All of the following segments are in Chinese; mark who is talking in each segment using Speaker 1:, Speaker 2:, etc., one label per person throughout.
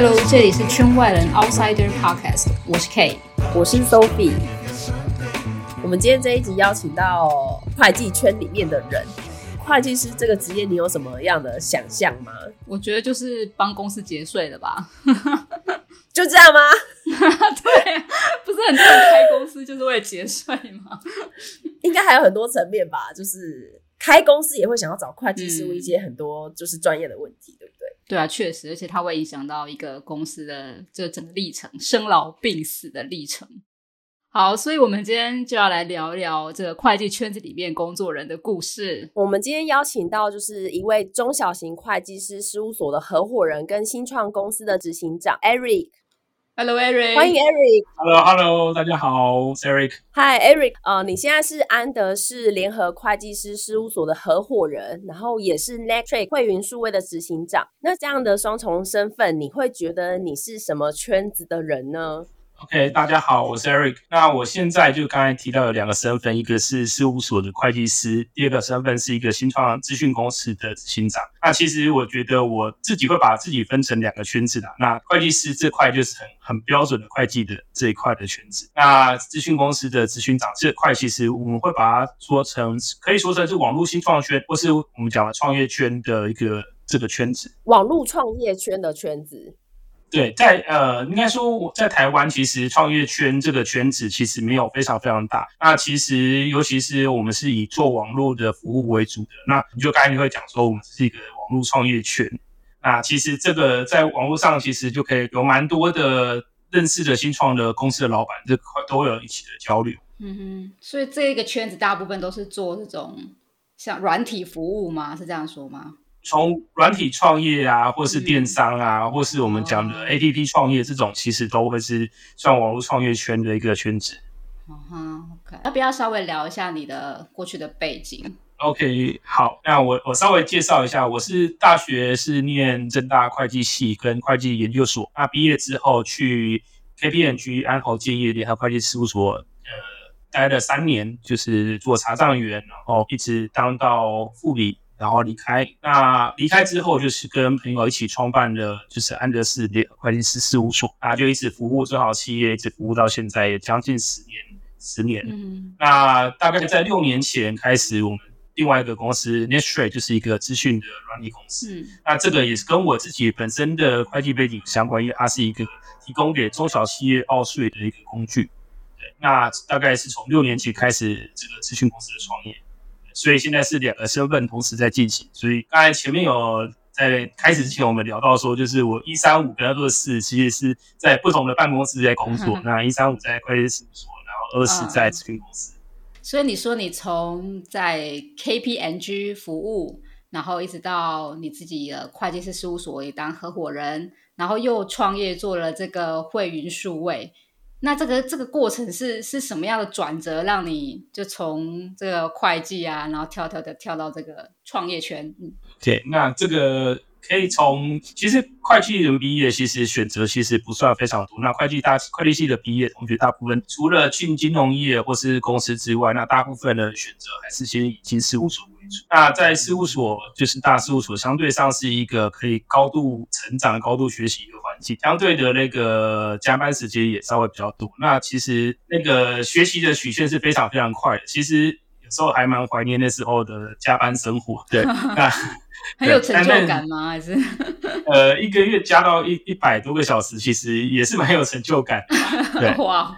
Speaker 1: Hello，这里是圈外人 Outsider Podcast，我是 K，
Speaker 2: 我是 Sophie。我们今天这一集邀请到会计圈里面的人，会计师这个职业，你有什么样的想象吗？
Speaker 1: 我觉得就是帮公司节税的吧，
Speaker 2: 就这样吗？
Speaker 1: 对，不是很多人开公司就是为了节税吗？
Speaker 2: 应该还有很多层面吧，就是开公司也会想要找会计师问一些很多就是专业的问题，
Speaker 1: 对？啊，确实，而且它会影响到一个公司的这整个历程，生老病死的历程。好，所以我们今天就要来聊聊这个会计圈子里面工作人的故事。
Speaker 2: 我们今天邀请到就是一位中小型会计师事务所的合伙人，跟新创公司的执行长 Eric。
Speaker 1: Hello，Eric，
Speaker 2: 欢迎 Eric。
Speaker 3: Hello，Hello，大家好，Eric。
Speaker 2: Hi，Eric。呃，你现在是安德士联合会计师事务所的合伙人，然后也是 Nextrack 慧云数位的执行长。那这样的双重身份，你会觉得你是什么圈子的人呢
Speaker 3: ？OK，大家好，我是 Eric。那我现在就刚才提到有两个身份，一个是事务所的会计师，第二个身份是一个新创资讯公司的执行长。那其实我觉得我自己会把自己分成两个圈子的。那会计师这块就是很很标准的会计的这一块的圈子。那资讯公司的执行长这块，其实我们会把它说成，可以说成是网络新创圈，或是我们讲的创业圈的一个这个圈子。
Speaker 2: 网络创业圈的圈子。
Speaker 3: 对，在呃，应该说我在台湾，其实创业圈这个圈子其实没有非常非常大。那其实，尤其是我们是以做网络的服务为主的，那你就刚才你会讲说，我们是一个网络创业圈。那其实这个在网络上，其实就可以有蛮多的认识的新创的公司的老板，这块都会有一起的交流。
Speaker 1: 嗯哼，所以这一个圈子大部分都是做这种像软体服务吗？是这样说吗？
Speaker 3: 从软体创业啊，或是电商啊，嗯、或是我们讲的 APP 创业这种，其实都会是算网络创业圈的一个圈子。
Speaker 1: 嗯哼，OK，要不要稍微聊一下你的过去的背景
Speaker 3: ？OK，好，那我我稍微介绍一下，我是大学是念正大会计系跟会计研究所，那毕业之后去 KPMG 安侯建业联合会计事务所，呃，待了三年，就是做查账员，然后一直当到副理。然后离开，那离开之后就是跟朋友一起创办了，就是安德士的会计师事务所，啊，就一直服务中小企业，一直服务到现在也将近十年，十年。嗯，那大概在六年前开始，我们另外一个公司 Nextrack 就是一个资讯的软体公司。嗯，那这个也是跟我自己本身的会计背景相关，因为它是一个提供给中小企业报税的一个工具。对，那大概是从六年前开始，这个资讯公司的创业。所以现在是两个身份同时在进行。所以刚才前面有在开始之前，我们聊到说，就是我一三五跟二四其实是在不同的办公室在工作。那一三五在会计事务所，然后二四在咨询公司。
Speaker 1: 所以你说你从在 KPMG 服务，然后一直到你自己的会计师事务所也当合伙人，然后又创业做了这个汇云数位。那这个这个过程是是什么样的转折，让你就从这个会计啊，然后跳跳跳跳到这个创业圈？嗯，
Speaker 3: 对，那这个可以从其实会计的毕业，其实选择其实不算非常多。那会计大会计系的毕业同学，大部分除了进金融业或是公司之外，那大部分的选择还是先以进事务所为。那在事务所，就是大事务所，相对上是一个可以高度成长、高度学习的。相对的那个加班时间也稍微比较多，那其实那个学习的曲线是非常非常快的。其实有时候还蛮怀念那时候的加班生活。对，那
Speaker 1: 很有成就感吗？还是
Speaker 3: 呃，一个月加到一一百多个小时，其实也是蛮有成就感。对，
Speaker 2: 哇，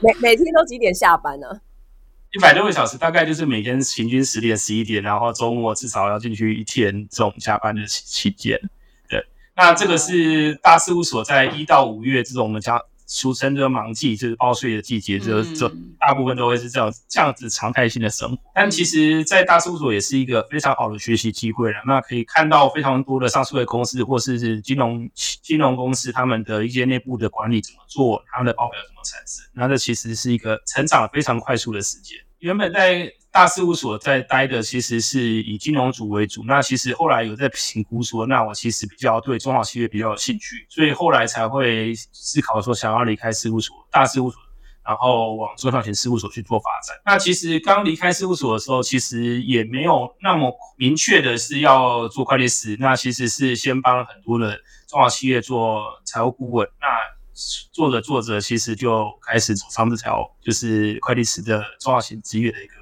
Speaker 2: 每每天都几点下班呢？
Speaker 3: 一百多个小时，大概就是每天平均十点十一点，然后周末至少要进去一天这种加班的期间。对那这个是大事务所在一到五月这种我们讲俗称的忙季，就是报税的季节，就就大部分都会是这样这样子常态性的生活。但其实，在大事务所也是一个非常好的学习机会了。那可以看到非常多的上市的公司或是金融金融公司他们的一些内部的管理怎么做，他们的报表怎么产生。那这其实是一个成长非常快速的时间。原本在大事务所在待的其实是以金融组为主，那其实后来有在评估说，那我其实比较对中小企业比较有兴趣，所以后来才会思考说想要离开事务所，大事务所，然后往中小型事务所去做发展。那其实刚离开事务所的时候，其实也没有那么明确的是要做会计师。那其实是先帮很多的中小企业做财务顾问。那做着做着，其实就开始走上这条就是会计师的重要性职业的一个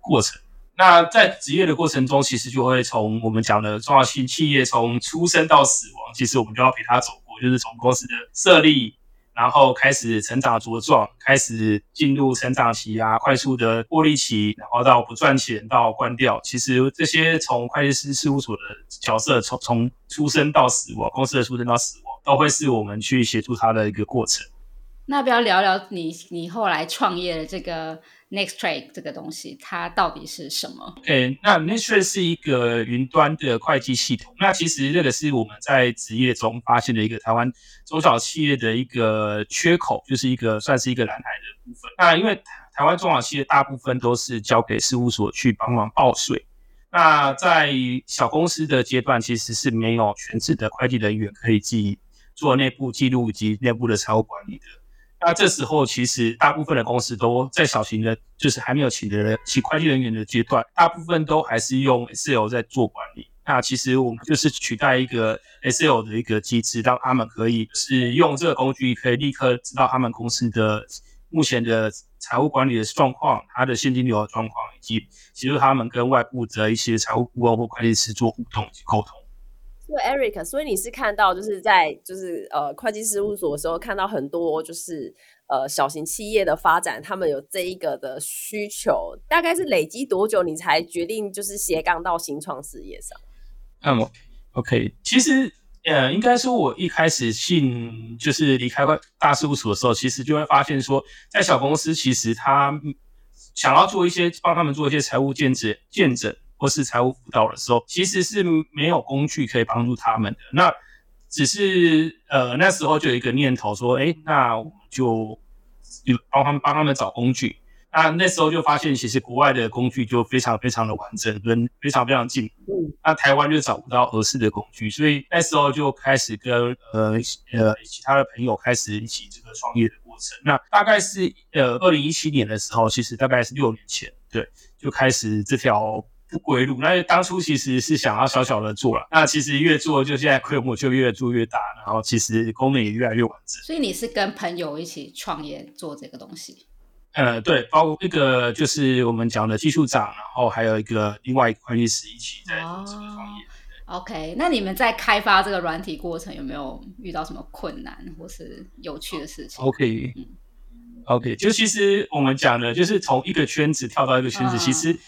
Speaker 3: 过程。那在职业的过程中，其实就会从我们讲的重要性企业从出生到死亡，其实我们就要陪他走过，就是从公司的设立。然后开始成长茁壮，开始进入成长期啊，快速的获利期，然后到不赚钱到关掉。其实这些从会计师事务所的角色，从从出生到死亡，公司的出生到死亡，都会是我们去协助他的一个过程。
Speaker 1: 那不要聊聊你你后来创业的这个。Next Trade 这个东西，它到底是什么？
Speaker 3: 诶，那 Next Trade 是一个云端的会计系统。那其实这个是我们在职业中发现的一个台湾中小企业的一个缺口，就是一个算是一个蓝海的部分。那因为台湾中小企业大部分都是交给事务所去帮忙报税，那在小公司的阶段，其实是没有全职的会计人员可以记做内部记录以及内部的财务管理的。那这时候，其实大部分的公司都在小型的，就是还没有请的人，请会计人员的阶段，大部分都还是用 Excel 在做管理。那其实我们就是取代一个 Excel 的一个机制，让他们可以是用这个工具，可以立刻知道他们公司的目前的财务管理的状况，它的现金流的状况，以及协助他们跟外部的一些财务顾问或会计师做互动及沟通。
Speaker 2: 因为 Eric，所以你是看到就是在就是呃会计事务所的时候，看到很多就是呃小型企业的发展，他们有这一个的需求，大概是累积多久你才决定就是斜杠到新创事业上？
Speaker 3: 嗯，OK，其实呃应该说我一开始进就是离开大事务所的时候，其实就会发现说，在小公司其实他想要做一些帮他们做一些财务见证见证。或是财务辅导的时候，其实是没有工具可以帮助他们的。那只是呃那时候就有一个念头说，哎，那我们就就帮他们帮他们找工具。那那时候就发现，其实国外的工具就非常非常的完整，跟非常非常进步。那台湾就找不到合适的工具，所以那时候就开始跟呃呃其他的朋友开始一起这个创业的过程。那大概是呃二零一七年的时候，其实大概是六年前，对，就开始这条。归路，那当初其实是想要小小的做了，那其实越做就现在规模就越做越大，然后其实功能也越来越完整。
Speaker 1: 所以你是跟朋友一起创业做这个东西？
Speaker 3: 呃，对，包括一个就是我们讲的技术长，然后还有一个另外一个会计师一起在做这个创业。
Speaker 1: 哦、OK，那你们在开发这个软体过程有没有遇到什么困难或是有趣的事情
Speaker 3: ？OK，嗯，OK，就其实我们讲的就是从一个圈子跳到一个圈子，啊、其实。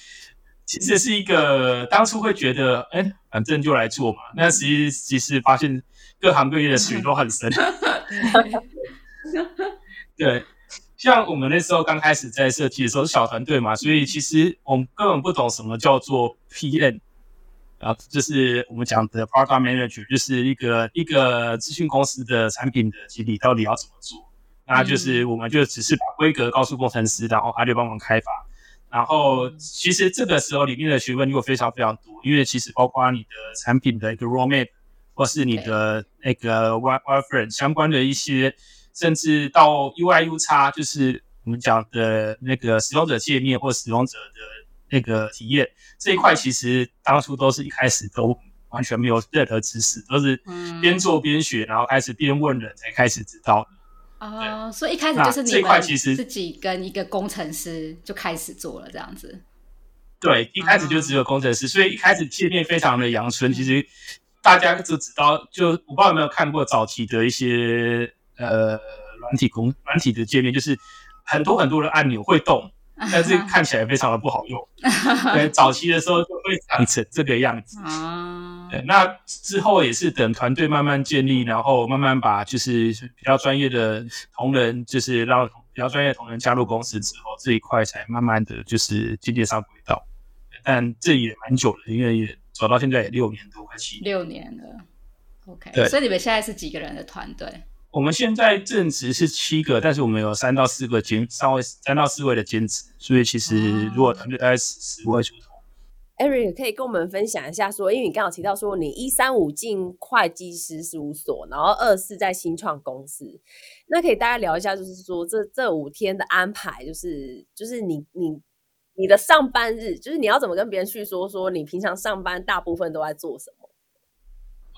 Speaker 3: 其实是一个当初会觉得，哎、欸，反正就来做嘛。那实际其实发现各行各业的水都很深。对，像我们那时候刚开始在设计的时候是小团队嘛，所以其实我们根本不懂什么叫做 PM，啊就是我们讲的 Product Manager，就是一个一个资讯公司的产品的经理到底要怎么做？那就是我们就只是把规格告诉工程师，然后他就帮忙开发。然后，其实这个时候里面的学问又非常非常多，因为其实包括你的产品的一个 roadmap，或是你的那个 wireframe 相关的一些，甚至到 UI UX，就是我们讲的那个使用者界面或使用者的那个体验这一块，其实当初都是一开始都完全没有任何知识，都是边做边学，然后开始边问人才开始知道的。
Speaker 1: 啊，uh, 所以一开始就是你们自己跟一个工程师就开始做了这样子。
Speaker 3: 对，一开始就只有工程师，uh. 所以一开始界面非常的阳春。其实大家就知道，就我不知道有没有看过早期的一些呃软体工软体的界面，就是很多很多的按钮会动。但是看起来非常的不好用，对，早期的时候就会长成这个样子。啊，对，那之后也是等团队慢慢建立，然后慢慢把就是比较专业的同仁，就是让比较专业的同仁加入公司之后，这一块才慢慢的就是渐渐上轨道。但这也蛮久了，因为也走到现在也六年多，快七年。
Speaker 1: 六年了，OK。对，所以你们现在是几个人的团队？
Speaker 3: 我们现在正职是七个，但是我们有三到四个兼，稍微三到四位的兼职，所以其实如果团队大概十十位出头。
Speaker 2: Eric 可以跟我们分享一下说，因为你刚好提到说你一三五进会计师事务所，然后二四在新创公司，那可以大家聊一下，就是说这这五天的安排，就是就是你你你的上班日，就是你要怎么跟别人去说说你平常上班大部分都在做什么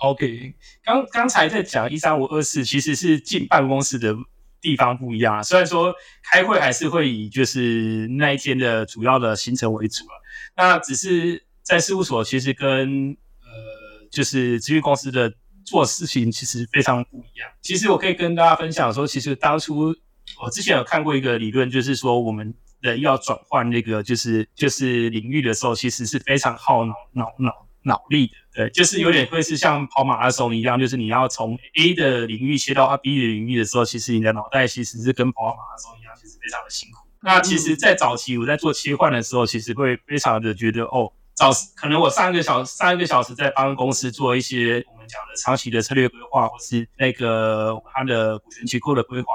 Speaker 3: ？OK，刚刚才在讲一三五二四，其实是进办公室的地方不一样啊，虽然说开会还是会以就是那一天的主要的行程为主啊。那只是在事务所，其实跟呃，就是咨询公司的做事情其实非常不一样。其实我可以跟大家分享说，其实当初我之前有看过一个理论，就是说我们人要转换那个就是就是领域的时候，其实是非常耗脑脑脑脑力的。对，就是有点会是像跑马拉松一样，就是你要从 A 的领域切到 B 的领域的时候，其实你的脑袋其实是跟跑马拉松一样，其实非常的辛苦。那其实，在早期我在做切换的时候，其实会非常的觉得，哦，早可能我上一个小上一个小时在帮公司做一些我们讲的长期的策略规划，或是那个它的股权结构的规划。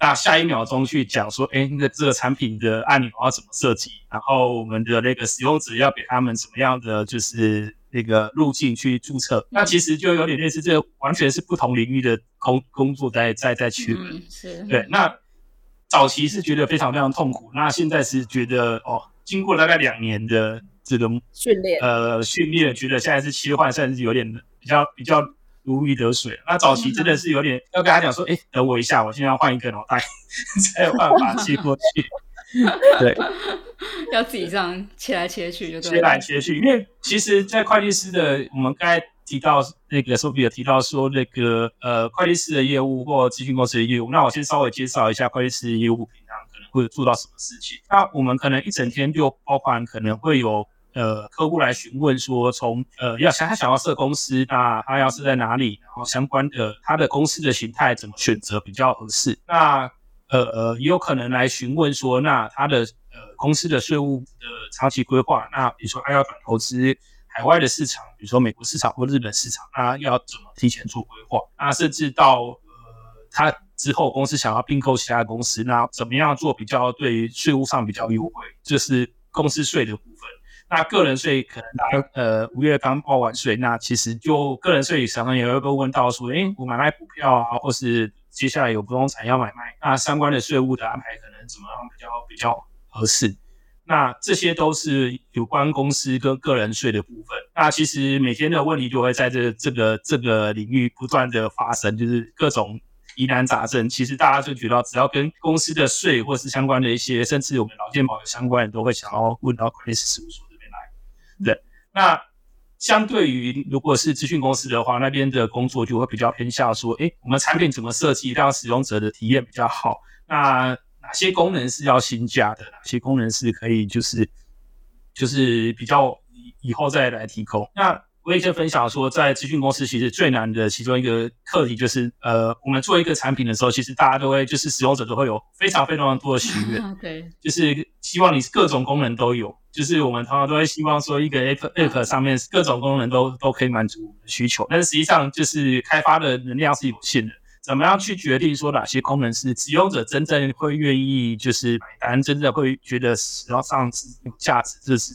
Speaker 3: 那下一秒钟去讲说，哎，那这个产品的按钮要怎么设计？然后我们的那个使用者要给他们什么样的就是那个路径去注册？那其实就有点类似，这完全是不同领域的工工作在在在区分。是，对，那。早期是觉得非常非常痛苦，那现在是觉得哦，经过大概两年的这个训练，呃，训练，觉得现在是切换，算是有点比较比较如鱼得水。那早期真的是有点要跟他讲说，哎、欸，等我一下，我现在要换一个脑袋，才有办法切过去。对，
Speaker 1: 要自己这样切来切去就对，
Speaker 3: 切来切去，因为其实，在会计师的我们刚才。提到那个 Sophia 提到说那个呃会计师的业务或咨询公司的业务，那我先稍微介绍一下会计师的业务平常可能会做到什么事情。那我们可能一整天就包含可能会有呃客户来询问说，从呃要想他想要设公司，那他要设在哪里，然后相关的他的公司的形态怎么选择比较合适。那呃呃也有可能来询问说，那他的呃公司的税务的长期规划，那比如说他要转投资。海外的市场，比如说美国市场或日本市场，他要怎么提前做规划？那甚至到呃，他之后公司想要并购其他公司，那怎么样做比较对税务上比较优惠？这是公司税的部分。那个人税可能大呃五月刚报完税，那其实就个人税常常也会被问到说，诶、我买卖股票啊，或是接下来有不动产要买卖，那相关的税务的安排可能怎么样比较比较合适？那这些都是有关公司跟个人税的部分。那其实每天的问题就会在这这个这个领域不断的发生，就是各种疑难杂症。其实大家就觉得，只要跟公司的税或是相关的一些，甚至我们劳健保有相关的，都会想要问到会计师事务所对，那相对于如果是资讯公司的话，那边的工作就会比较偏向说，诶，我们产品怎么设计，让使用者的体验比较好？那哪些功能是要新加的？哪些功能是可以就是就是比较以后再来提供？那我也先分享说，在咨询公司其实最难的其中一个课题就是，呃，我们做一个产品的时候，其实大家都会就是使用者都会有非常非常多的许愿，对，就是希望你各种功能都有。就是我们通常都会希望说，一个 app app 上面各种功能都都可以满足我们的需求，但是实际上就是开发的能量是有限的。怎么样去决定说哪些功能是使用者真正会愿意就是买单，真正会觉得使用上是有价值，这是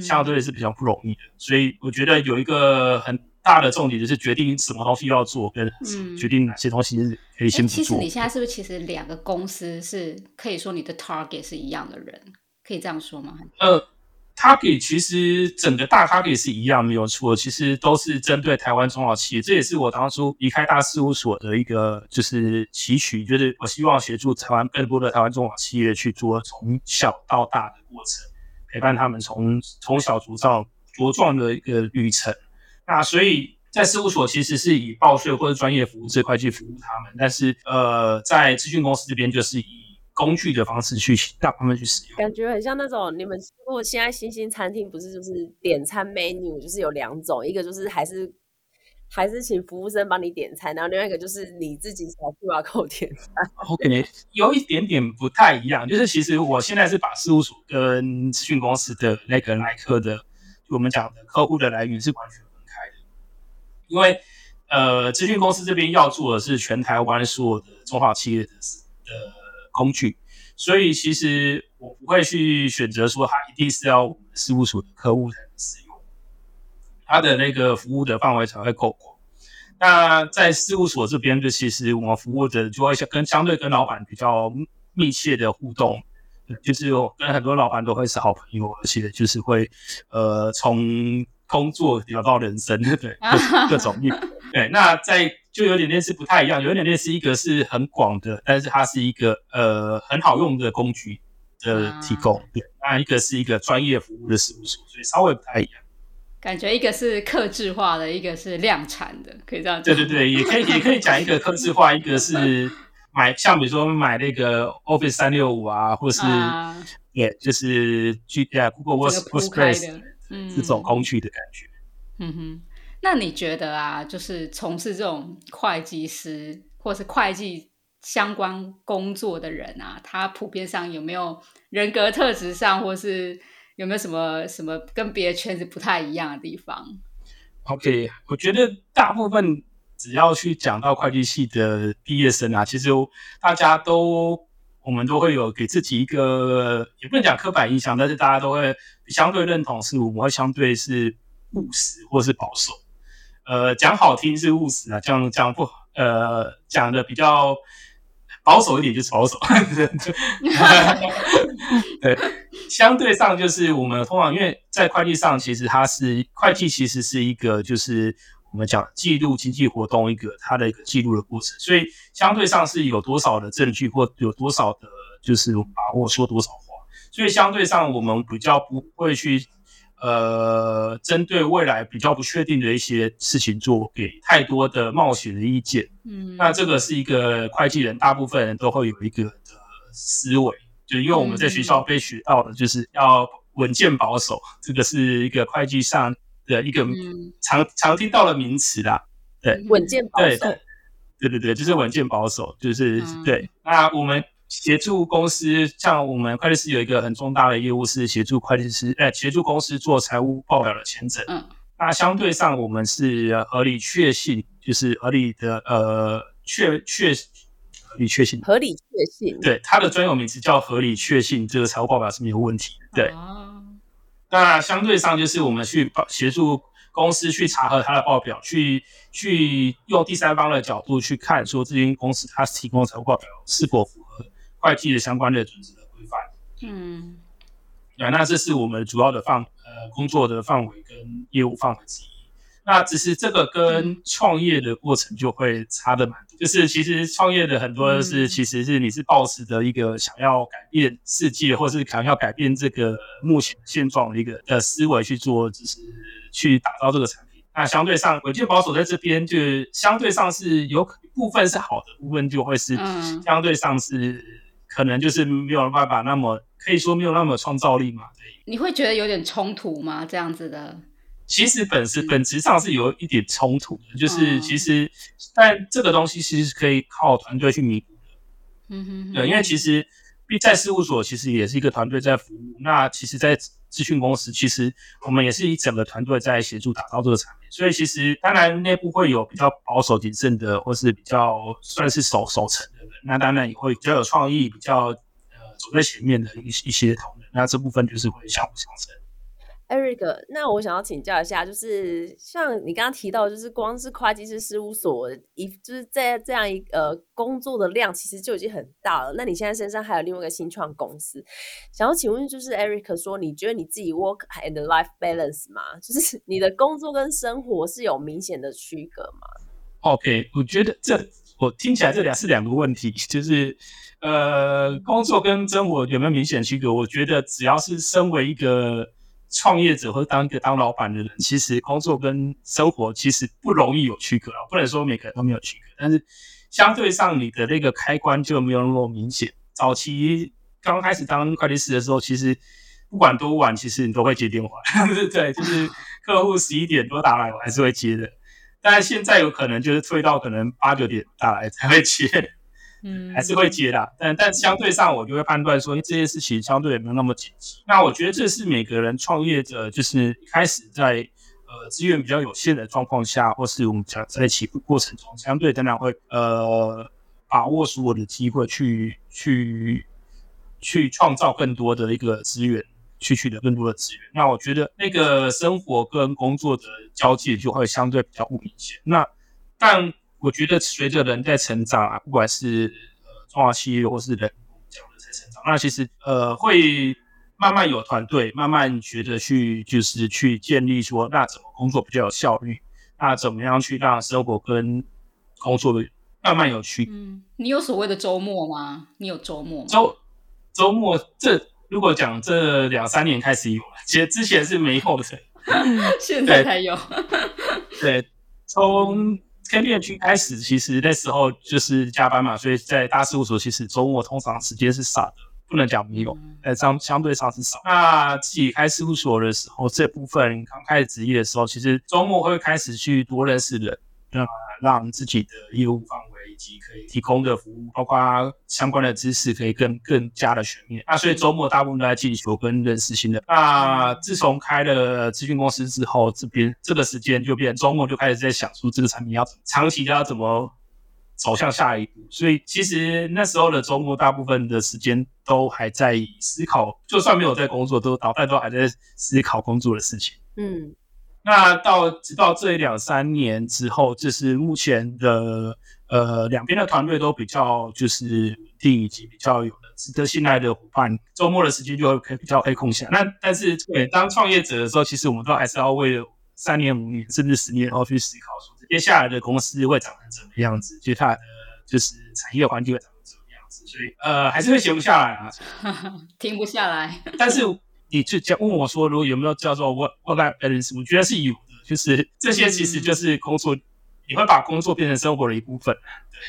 Speaker 3: 相对是比较不容易的。嗯、所以我觉得有一个很大的重点就是决定什么东西要做，跟决定哪些东西是可以先不做。
Speaker 1: 其实你现在是不是其实两个公司是可以说你的 target 是一样的人，可以这样说吗？
Speaker 3: 呃。Target 其实整个大 Target 是一样没有错，其实都是针对台湾中小企业，这也是我当初离开大事务所的一个就是期许，就是我希望协助台湾更多的台湾中小企业去做从小到大的过程，陪伴他们从从小茁壮茁壮的一个旅程。那所以在事务所其实是以报税或者专业服务这块去服务他们，但是呃在咨询公司这边就是以。工具的方式去让他们去使用，
Speaker 2: 感觉很像那种你们如果现在新兴餐厅不是就是点餐 menu 就是有两种，一个就是还是还是请服务生帮你点餐，然后另外一个就是你自己扫 QR code 点餐。
Speaker 3: OK，有一点点不太一样，就是其实我现在是把事务所跟咨询公司的那个来客的，我们讲的客户的来源是完全分开的，因为呃，咨询公司这边要做的是全台湾所有的中小企业的的。工具，所以其实我不会去选择说他一定是要事务所的客户才能使用，他的那个服务的范围才会够广。那在事务所这边，就其实我们服务的就会跟相对跟老板比较密切的互动，就是跟很多老板都会是好朋友，而且就是会呃从工作聊到人生，对，各 各种面。对，那在就有点类似不太一样，有点类似一个是很广的，但是它是一个呃很好用的工具的提供，对，那一个是一个专业服务的事务所，所以稍微不太一样。
Speaker 1: 感觉一个是克制化的，一个是量产的，可以这样讲。
Speaker 3: 对对对，也可以 也可以讲一个克制化，一个是买像比如说买那个 Office 三六五啊，或是也、uh, 就是 G 啊 Google Workspace 嗯这种工具的感觉。
Speaker 1: 嗯哼，那你觉得啊，就是从事这种会计师或是会计相关工作的人啊，他普遍上有没有人格特质上或是？有没有什么什么跟别的圈子不太一样的地方
Speaker 3: ？OK，我觉得大部分只要去讲到会计系的毕业生啊，其实大家都我们都会有给自己一个也不能讲刻板印象，但是大家都会相对认同是我们会相对是务实或是保守。呃，讲好听是务实啊，讲讲不呃讲的比较保守一点就是保守。对。相对上就是我们通常因为在会计上，其实它是会计，其实是一个就是我们讲记录经济活动一个它的一个记录的过程，所以相对上是有多少的证据或有多少的，就是把握说多少话，所以相对上我们比较不会去呃针对未来比较不确定的一些事情做给太多的冒险的意见。嗯，那这个是一个会计人大部分人都会有一个的思维。就因为我们在学校被学到的，就是要稳健保守，嗯、这个是一个会计上的一个常、嗯、常听到的名词啦。对，
Speaker 2: 稳健保守。对
Speaker 3: 对对对，就是稳健保守，就是、嗯、对。那我们协助公司，像我们会计师有一个很重大的业务是协助会计师，哎，协助公司做财务报表的签证。嗯。那相对上，我们是合理确信，就是合理的呃确确。合理确信，
Speaker 2: 合理确信，
Speaker 3: 对，它的专有名词叫合理确信，这个财务报表是没有问题的。对，哦、那相对上就是我们去协助公司去查核它的报表，去去用第三方的角度去看，说这间公司它提供的财务报表是否符合会计的相关的准则的规范。嗯，对，那这是我们主要的范呃工作的范围跟业务范围之一。那只是这个跟创业的过程就会差的蛮多，就是其实创业的很多是，其实是你是抱持的一个想要改变世界，或是想要改变这个目前现状的一个的思维去做，就是去打造这个产品。那相对上，稳健保守在这边就相对上是有部分是好的，部分就会是相对上是可能就是没有办法那么可以说没有那么创造力嘛。对，
Speaker 1: 你会觉得有点冲突吗？这样子的？
Speaker 3: 其实本质本质上是有一点冲突的，就是其实，但这个东西其实是可以靠团队去弥补的。嗯哼，对，因为其实在事务所其实也是一个团队在服务，那其实，在资讯公司，其实我们也是一整个团队在协助打造这个产品。所以其实当然内部会有比较保守谨慎的，或是比较算是守守成的人，那当然也会比较有创意、比较呃走在前面的一一些同仁，那这部分就是会相辅相成。
Speaker 2: Eric，那我想要请教一下，就是像你刚刚提到，就是光是会计师事务所一，就是在这样一呃工作的量，其实就已经很大了。那你现在身上还有另外一个新创公司，想要请问，就是 Eric 说，你觉得你自己 work and life balance 吗？就是你的工作跟生活是有明显的区隔吗
Speaker 3: ？OK，我觉得这我听起来这俩是两个问题，就是呃，工作跟生活有没有明显区隔？我觉得只要是身为一个创业者或当一个当老板的人，其实工作跟生活其实不容易有区隔啊，不能说每个人都没有区隔，但是相对上你的那个开关就没有那么明显。早期刚开始当会计师的时候，其实不管多晚，其实你都会接电话，对，就是客户十一点多打来，我还是会接的。但现在有可能就是退到可能八九点打来才会接。嗯，还是会接的，但但相对上，我就会判断说，这件事情相对也没有那么紧急。那我觉得这是每个人创业者，就是一开始在呃资源比较有限的状况下，或是我们讲在起步过程中，相对当然会呃把握所有的机会去去去创造更多的一个资源，去取得更多的资源。那我觉得那个生活跟工作的交界就会相对比较不明显。那但我觉得随着人在成长啊，不管是呃中华企业或是人讲的在成长，那其实呃会慢慢有团队，慢慢觉得去就是去建立说，那怎么工作比较有效率？那怎么样去让生活跟工作的慢慢有趣？
Speaker 1: 嗯，你有所谓的周末吗？你有周末吗？
Speaker 3: 周周末这如果讲这两三年开始有了，其实之前是没有的，
Speaker 1: 现在才有。
Speaker 3: 对，从 KPMG 开始，其实那时候就是加班嘛，所以在大事务所其实周末通常时间是少的，不能讲没有，呃，相相对上是少。那自己开事务所的时候，这部分刚开始职业的时候，其实周末会开始去多认识人。让让自己的业务范围以及可以提供的服务，包括相关的知识，可以更更加的全面。那所以周末大部分都在进修跟认识新的。那自从开了咨询公司之后，这边这个时间就变周末就开始在想出这个产品要长期要怎么走向下一步。所以其实那时候的周末大部分的时间都还在思考，就算没有在工作，都脑袋都还在思考工作的事情。嗯。那到直到这两三年之后，就是目前的呃两边的团队都比较就是稳定以及比较有值得信赖的伙伴，周末的时间就会可以比较可以空下。那但是对当创业者的时候，其实我们都还是要为了三年五年甚至十年后去思考说，接下来的公司会长成什么样子，就它的就是产业环境会长成什么样子。所以呃还是会闲不下来啊，
Speaker 1: 停不下来。
Speaker 3: 但是。你就讲问我说，如果有没有叫做 work life balance？我觉得是有的，就是这些其实就是工作，嗯、你会把工作变成生活的一部分。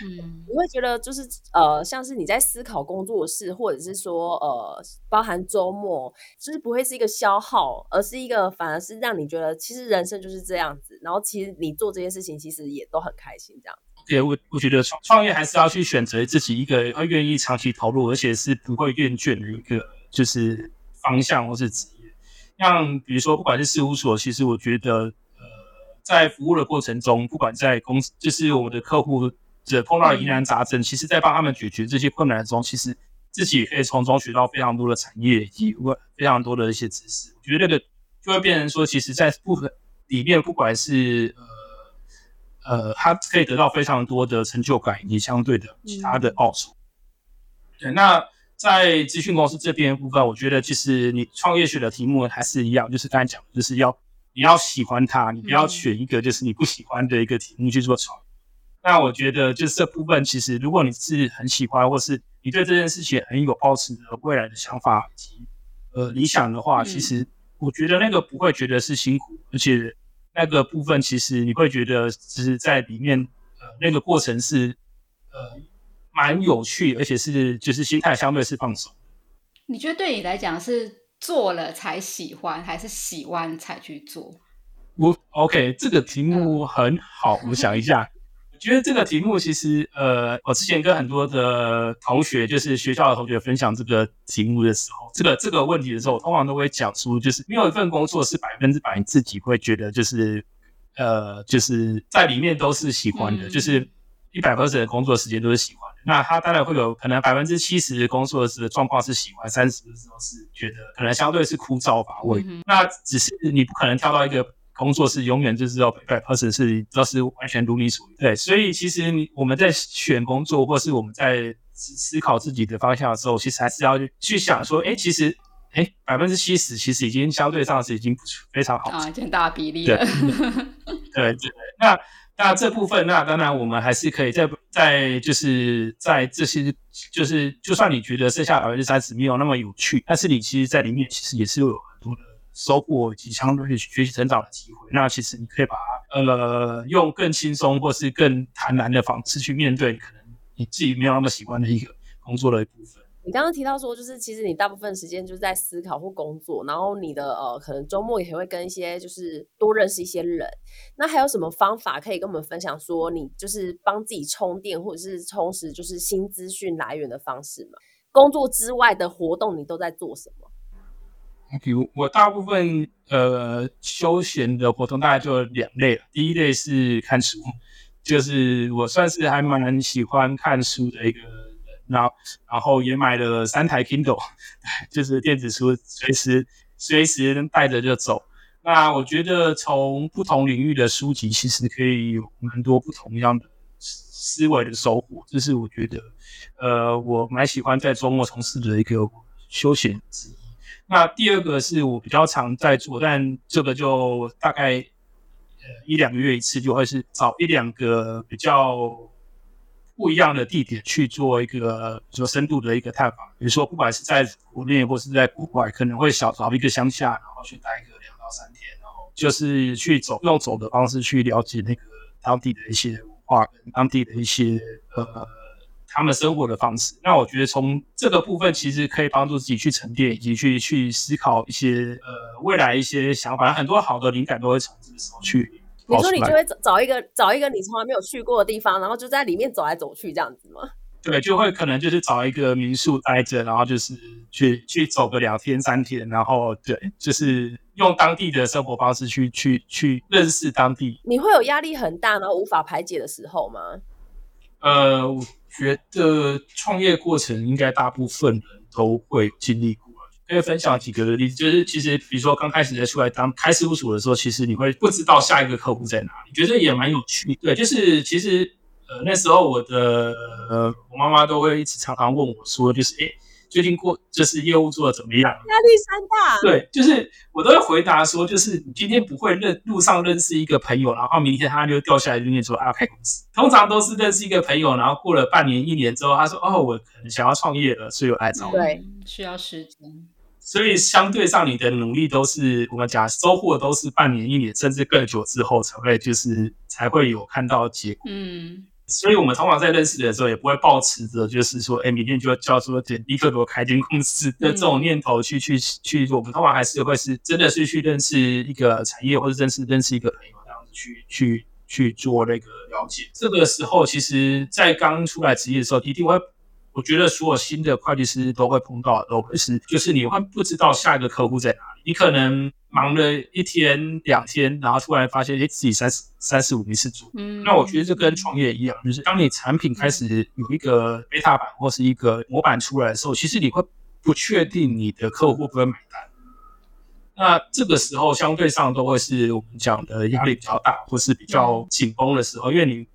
Speaker 2: 嗯，你会觉得就是呃，像是你在思考工作室，或者是说呃，包含周末，就是不会是一个消耗，而是一个反而是让你觉得其实人生就是这样子。然后其实你做这些事情，其实也都很开心这样。
Speaker 3: 对，我我觉得创创业还是要去选择自己一个会愿意长期投入，而且是不会厌倦的一个就是。方向或是职业，像比如说，不管是事务所，其实我觉得，呃，在服务的过程中，不管在公司，就是我们的客户的碰到疑难杂症，其实在帮他们解决这些困难中，其实自己也可以从中学到非常多的产业以及非常多的一些知识。我觉得那个就会变成说，其实，在部分里面，不管是呃呃，他可以得到非常多的成就感以及相对的其他的报酬。对，那。在咨询公司这边部分，我觉得其实你创业选的题目还是一样，就是刚才讲的，就是要你要喜欢它，你不要选一个就是你不喜欢的一个题目去做创业。那我觉得就是这部分，其实如果你是很喜欢，或是你对这件事情很有抱持的未来的想法以及呃理想的话，其实我觉得那个不会觉得是辛苦，而且那个部分其实你会觉得只是在里面呃那个过程是呃。蛮有趣，而且是就是心态相对是放松。
Speaker 1: 你觉得对你来讲是做了才喜欢，还是喜欢才去做？
Speaker 3: 我 OK，这个题目很好，我想一下。我觉得这个题目其实呃，我之前跟很多的同学，就是学校的同学分享这个题目的时候，这个这个问题的时候，我通常都会讲出，就是没有一份工作是百分之百你自己会觉得就是呃，就是在里面都是喜欢的，嗯、就是一百 percent 的工作时间都是喜欢的。那他当然会有可能百分之七十的工作的状况是喜欢，三十的时候是觉得可能相对是枯燥乏味。嗯、那只是你不可能跳到一个工作是永远就是要百分之百是都是完全如你所愿。对，所以其实你我们在选工作或是我们在思考自己的方向的时候，其实还是要去想说，哎、欸，其实哎百分之七十其实已经相对上是已经非常好啊，
Speaker 1: 已经大比例了。对
Speaker 3: 对对，那。那这部分，那当然我们还是可以在在就是在这些就是，就算你觉得剩下百分之三十没有那么有趣，但是你其实，在里面其实也是有很多的收获以及相对学习成长的机会。那其实你可以把它呃用更轻松或是更坦然的方式去面对，可能你自己没有那么喜欢的一个工作的一部分。
Speaker 2: 你刚刚提到说，就是其实你大部分时间就是在思考或工作，然后你的呃，可能周末也会跟一些就是多认识一些人。那还有什么方法可以跟我们分享？说你就是帮自己充电或者是充实，就是新资讯来源的方式吗？工作之外的活动你都在做什么？
Speaker 3: 比如我大部分呃休闲的活动大概就两类了。第一类是看书，就是我算是还蛮喜欢看书的一个。然后然后也买了三台 Kindle，就是电子书，随时随时带着就走。那我觉得从不同领域的书籍，其实可以有蛮多不同样的思维的收获。这是我觉得，呃，我蛮喜欢在周末从事的一个休闲之一。那第二个是我比较常在做，但这个就大概呃一两个月一次，就会是找一两个比较不一样的地点去做一个比较深度的一个探访。比如说，不管是在国内或是在国外，可能会小找一个乡下，然后去待个两到。三天，然后就是去走，用走的方式去了解那个当地的一些文化，跟当地的一些呃他们生活的方式。那我觉得从这个部分，其实可以帮助自己去沉淀，以及去去思考一些呃未来一些想法。很多好的灵感都会从这个时候去。
Speaker 2: 你说你就会找一个找一个你从来没有去过的地方，然后就在里面走来走去这样子吗？
Speaker 3: 对，就会可能就是找一个民宿待着，然后就是去去走个两天三天，然后对，就是用当地的生活方式去去去认识当地。
Speaker 2: 你会有压力很大，然后无法排解的时候吗？
Speaker 3: 呃，我觉得创业过程应该大部分人都会经历过。可以分享几个例子，就是其实比如说刚开始在出来当开事务所的时候，其实你会不知道下一个客户在哪里，觉得也蛮有趣。对，就是其实。呃，那时候我的呃，我妈妈都会一直常常问我说，就是哎，最近过就是业务做的怎么样？压
Speaker 2: 力山大。
Speaker 3: 对，就是我都会回答说，就是你今天不会认路上认识一个朋友，然后明天他就掉下来就跟你说啊，开公司。通常都是认识一个朋友，然后过了半年一年之后，他说哦，我可能想要创业了，所以我来找我。
Speaker 2: 对，
Speaker 1: 需要时间。
Speaker 3: 所以相对上，你的努力都是我们讲收获都是半年、一年甚至更久之后才会就是才会有看到结果。
Speaker 1: 嗯。
Speaker 3: 所以，我们通常在认识的时候，也不会抱持着就是说，哎，明天就要叫说，立刻给我开间公司的这种念头去去去。我们通常还是会是真的是去认识一个产业，或者认识认识一个朋友这样子去去去做那个了解。这个时候，其实，在刚出来职业的时候，一定会。我觉得所有新的会计师都会碰到的都会是，就是你会不知道下一个客户在哪里，你可能忙了一天两天，然后突然发现，哎，自己三十三十五没事做。嗯，那我觉得这跟创业一样，就是当你产品开始有一个 beta 版或是一个模板出来的时候，其实你会不确定你的客户会不会买单。那这个时候相对上都会是我们讲的压力比较大，或是比较紧绷的时候，因为你。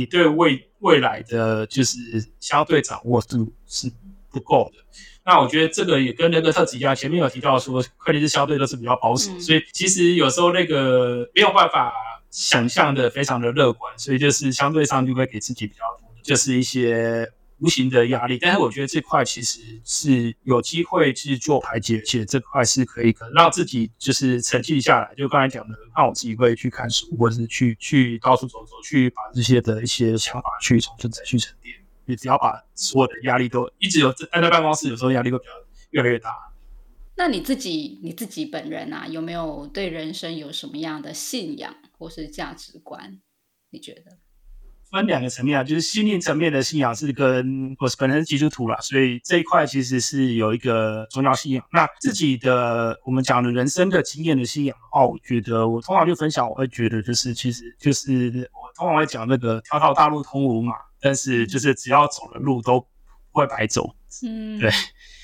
Speaker 3: 你对未未来的就是相对掌握度是不够的。那我觉得这个也跟那个特质一样，前面有提到说，会计师相对都是比较保守，嗯、所以其实有时候那个没有办法想象的非常的乐观，所以就是相对上就会给自己比较多就是一些。无形的压力，但是我觉得这块其实是有机会去做排解，而且这块是可以让自己就是沉静下来。就刚才讲的，让我自己会去看书，或者是去去到处走走，去把这些的一些想法去重新再去沉淀。你只要把所有的压力都一直有待在办公室，有时候压力会比较越来越大。
Speaker 1: 那你自己你自己本人啊，有没有对人生有什么样的信仰或是价值观？你觉得？
Speaker 3: 分两个层面啊，就是心灵层面的信仰是跟我是本身是基督徒啦，所以这一块其实是有一个宗教信仰。那自己的我们讲的人生的经验的信仰的话，我觉得我通常就分享，我会觉得就是其实就是我通常会讲那个条条大路通罗马，但是就是只要走的路都不会白走。嗯，对。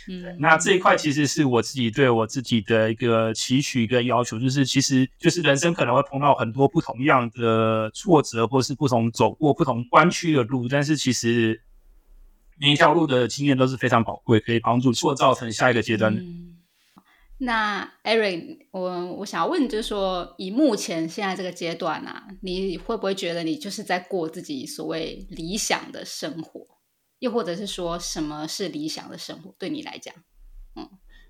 Speaker 3: 嗯，那这一块其实是我自己对我自己的一个期许跟要求，就是其实就是人生可能会碰到很多不同样的挫折，或是不同走过不同弯曲的路，但是其实每一条路的经验都是非常宝贵，可以帮助塑造成下一个阶段。
Speaker 1: 嗯，那 Eric，我我想要问，就是说以目前现在这个阶段啊，你会不会觉得你就是在过自己所谓理想的生活？又或者是说什么是理想的生活？对你来讲，嗯，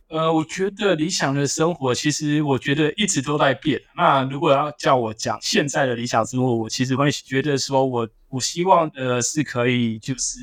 Speaker 3: 呃，我觉得理想的生活，其实我觉得一直都在变。那如果要叫我讲现在的理想生活，我其实会觉得说我我希望的是可以就是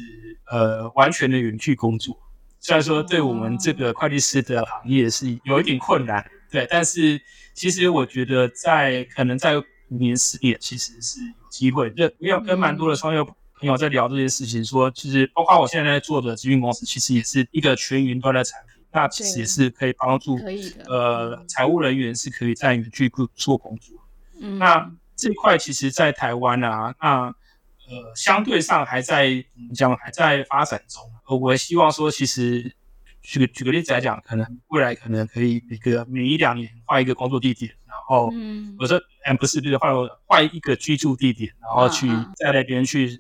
Speaker 3: 呃完全的远距工作。虽然说对我们这个会计师的行业是有一点困难，对，但是其实我觉得在可能在五年十年，其实是有机会。这没有跟蛮多的创业。朋友在聊这件事情，说其实包括我现在在做的咨询公司，其实也是一个全云端的产品。那其实也是可以帮助呃财务人员是可以在远距做工作。嗯，那这一块其实，在台湾啊，那呃相对上还在讲还在发展中。呃，我希望说，其实举个举个例子来讲，可能未来可能可以每个每一两年换一个工作地点，然后我说，嗯，不是不是换换一个居住地点，然后去在那边去呃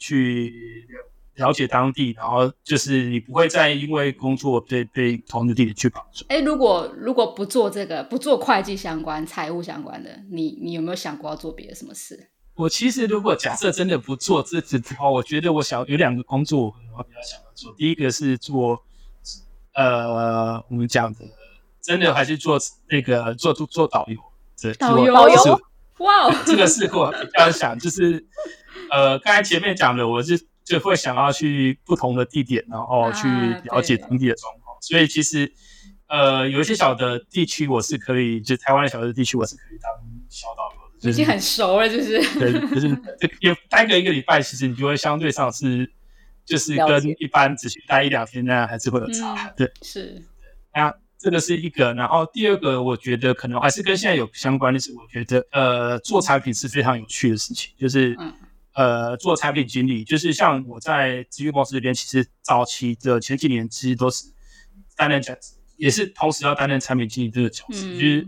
Speaker 3: 去。了解当地，然后就是你不会再因为工作被被同一个地点去绑住。
Speaker 1: 哎，如果如果不做这个，不做会计相关、财务相关的，你你有没有想过要做别的什么事？
Speaker 3: 我其实如果假设真的不做这这的话，我觉得我想有两个工作我比较想要做。第一个是做呃我们讲的，真的还是做那个做做做导游。这，
Speaker 1: 导游
Speaker 2: 导游
Speaker 1: 哇，
Speaker 3: 这个是我比较想，就是呃刚才前面讲的，我是。就会想要去不同的地点，然后去了解当地的状况。啊、所以其实，呃，有一些小的地区我是可以，就台湾的小的地区我是可以当小导游的，就是，
Speaker 1: 已经很熟了，就是
Speaker 3: 对，就是 有待个一个礼拜，其实你就会相对上是，就是跟一般只去待一两天那样还是会有差。嗯、对，
Speaker 1: 是。
Speaker 3: 那这个是一个，然后第二个，我觉得可能还是跟现在有相关的是，我觉得呃，做产品是非常有趣的事情，就是。嗯呃，做产品经理，就是像我在资讯公司这边，其实早期的前几年其实都是担任产，也是同时要担任产品经理这个角色，嗯、就是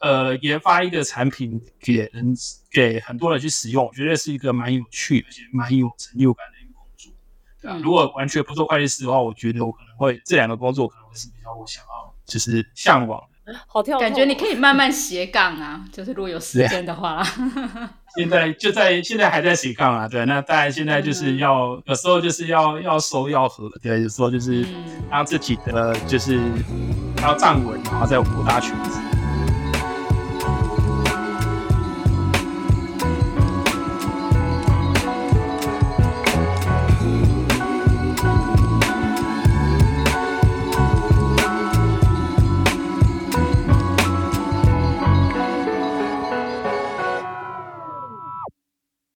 Speaker 3: 呃研发一个产品给人给很多人去使用，我觉得是一个蛮有趣而且蛮有成就感的一个工作。对啊，嗯、如果完全不做会计师的话，我觉得我可能会这两个工作可能会是比较我想要就是向往的。
Speaker 2: 好跳，
Speaker 1: 感觉你可以慢慢斜杠啊，就是如果有时间的话。
Speaker 3: 现在就在现在还在斜杠啊，对，那当然现在就是要、嗯、有时候就是要要收要合，对，有时候就是让自己的就是要站稳，然后再扩大圈子。